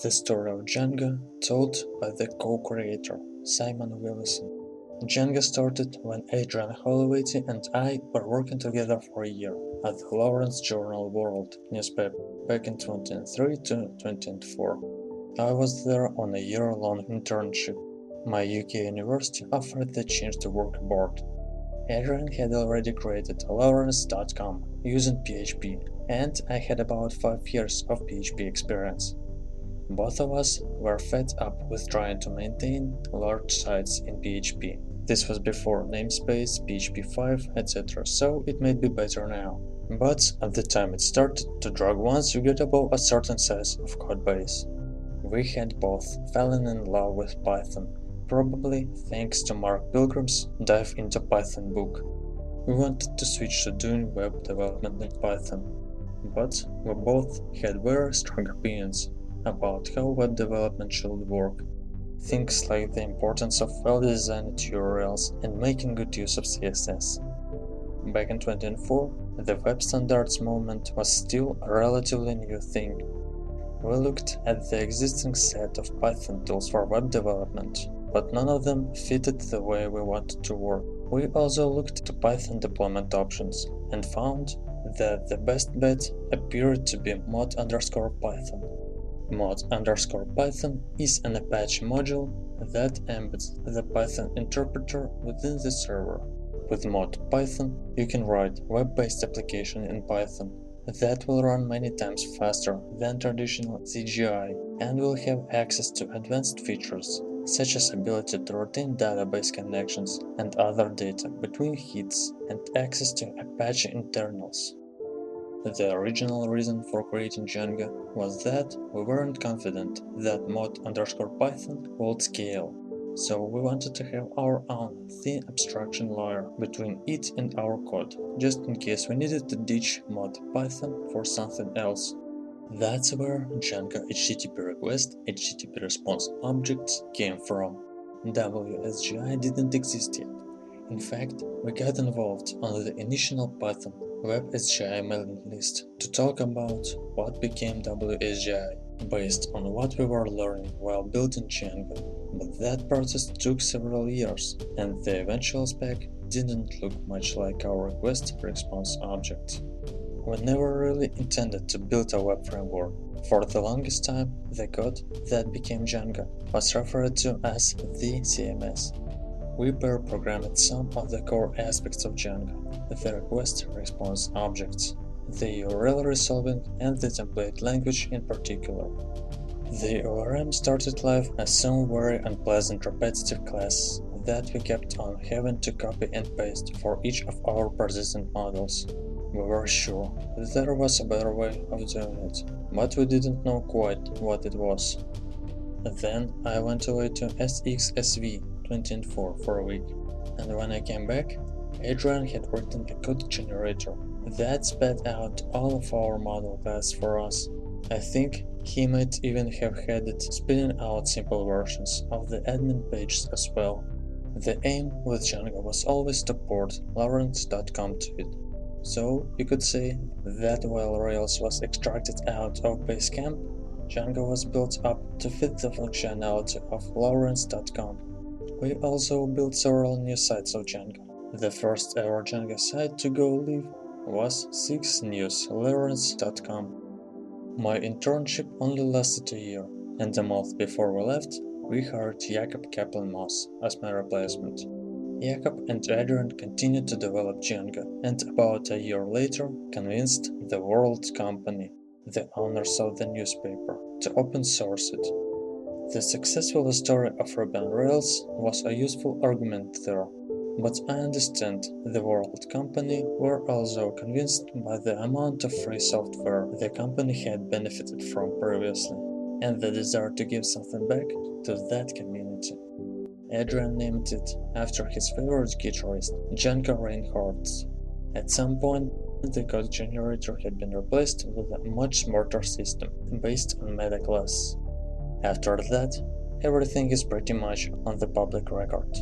The story of Django told by the co-creator Simon Willison. Django started when Adrian Holovaty and I were working together for a year at the Lawrence Journal World newspaper back in 2003 to 2004. I was there on a year-long internship. My UK university offered the chance to work abroad. Adrian had already created Lawrence.com using PHP, and I had about 5 years of PHP experience. Both of us were fed up with trying to maintain large sites in PHP. This was before namespace, PHP 5, etc., so it may be better now. But at the time it started to drag once you get above a certain size of codebase. We had both fallen in love with Python, probably thanks to Mark Pilgrim's Dive into Python book. We wanted to switch to doing web development in Python, but we both had very strong opinions about how web development should work Things like the importance of well-designed URLs and making good use of CSS. Back in 2004, the web standards movement was still a relatively new thing. We looked at the existing set of Python tools for web development, but none of them fitted the way we wanted to work. We also looked to Python deployment options and found that the best bet appeared to be mod underscore Python mod underscore python is an Apache module that embeds the Python interpreter within the server. With mod Python, you can write web-based application in Python that will run many times faster than traditional CGI and will have access to advanced features such as ability to retain database connections and other data between hits and access to Apache internals. The original reason for creating Django was that we weren't confident that mod underscore Python would scale, so we wanted to have our own thin abstraction layer between it and our code, just in case we needed to ditch mod Python for something else. That's where Django HTTP request, HTTP response objects came from. WSGI didn't exist yet. In fact, we got involved on the initial Python Web-SIG mailing list to talk about what became WSGI based on what we were learning while building Django, but that process took several years and the eventual spec didn't look much like our request response object. We never really intended to build a web framework. For the longest time, the code that became Django was referred to as the CMS, we pair programmed some of the core aspects of Django, the request response objects, the URL resolving, and the template language in particular. The ORM started life as some very unpleasant repetitive class that we kept on having to copy and paste for each of our persistent models. We were sure that there was a better way of doing it, but we didn't know quite what it was. Then I went away to SXSW 2004 for a week, and when I came back, Adrian had written a code generator that spat out all of our model tests for us. I think he might even have had it spinning out simple versions of the admin pages as well. The aim with Django was always to port Lawrence.com to it. So you could say that while Rails was extracted out of Basecamp, Django was built up to fit the functionality of Lawrence.com. We also built several new sites of Django. The first ever Django site to go live was 6newslawrence.com. My internship only lasted a year, and a month before we left, we hired Jacob Kaplan Moss as my replacement. Jacob and Adrian continued to develop Django, and about a year later convinced the World Company, the owners of the newspaper, to open source it. The successful story of Ruby Rails was a useful argument there, but I understand the World Company were also convinced by the amount of free software the company had benefited from previously, and the desire to give something back to that community. Adrian named it after his favorite guitarist, Django Reinhardt. At some point, the code generator had been replaced with a much smarter system based on metaclass. After that, everything is pretty much on the public record.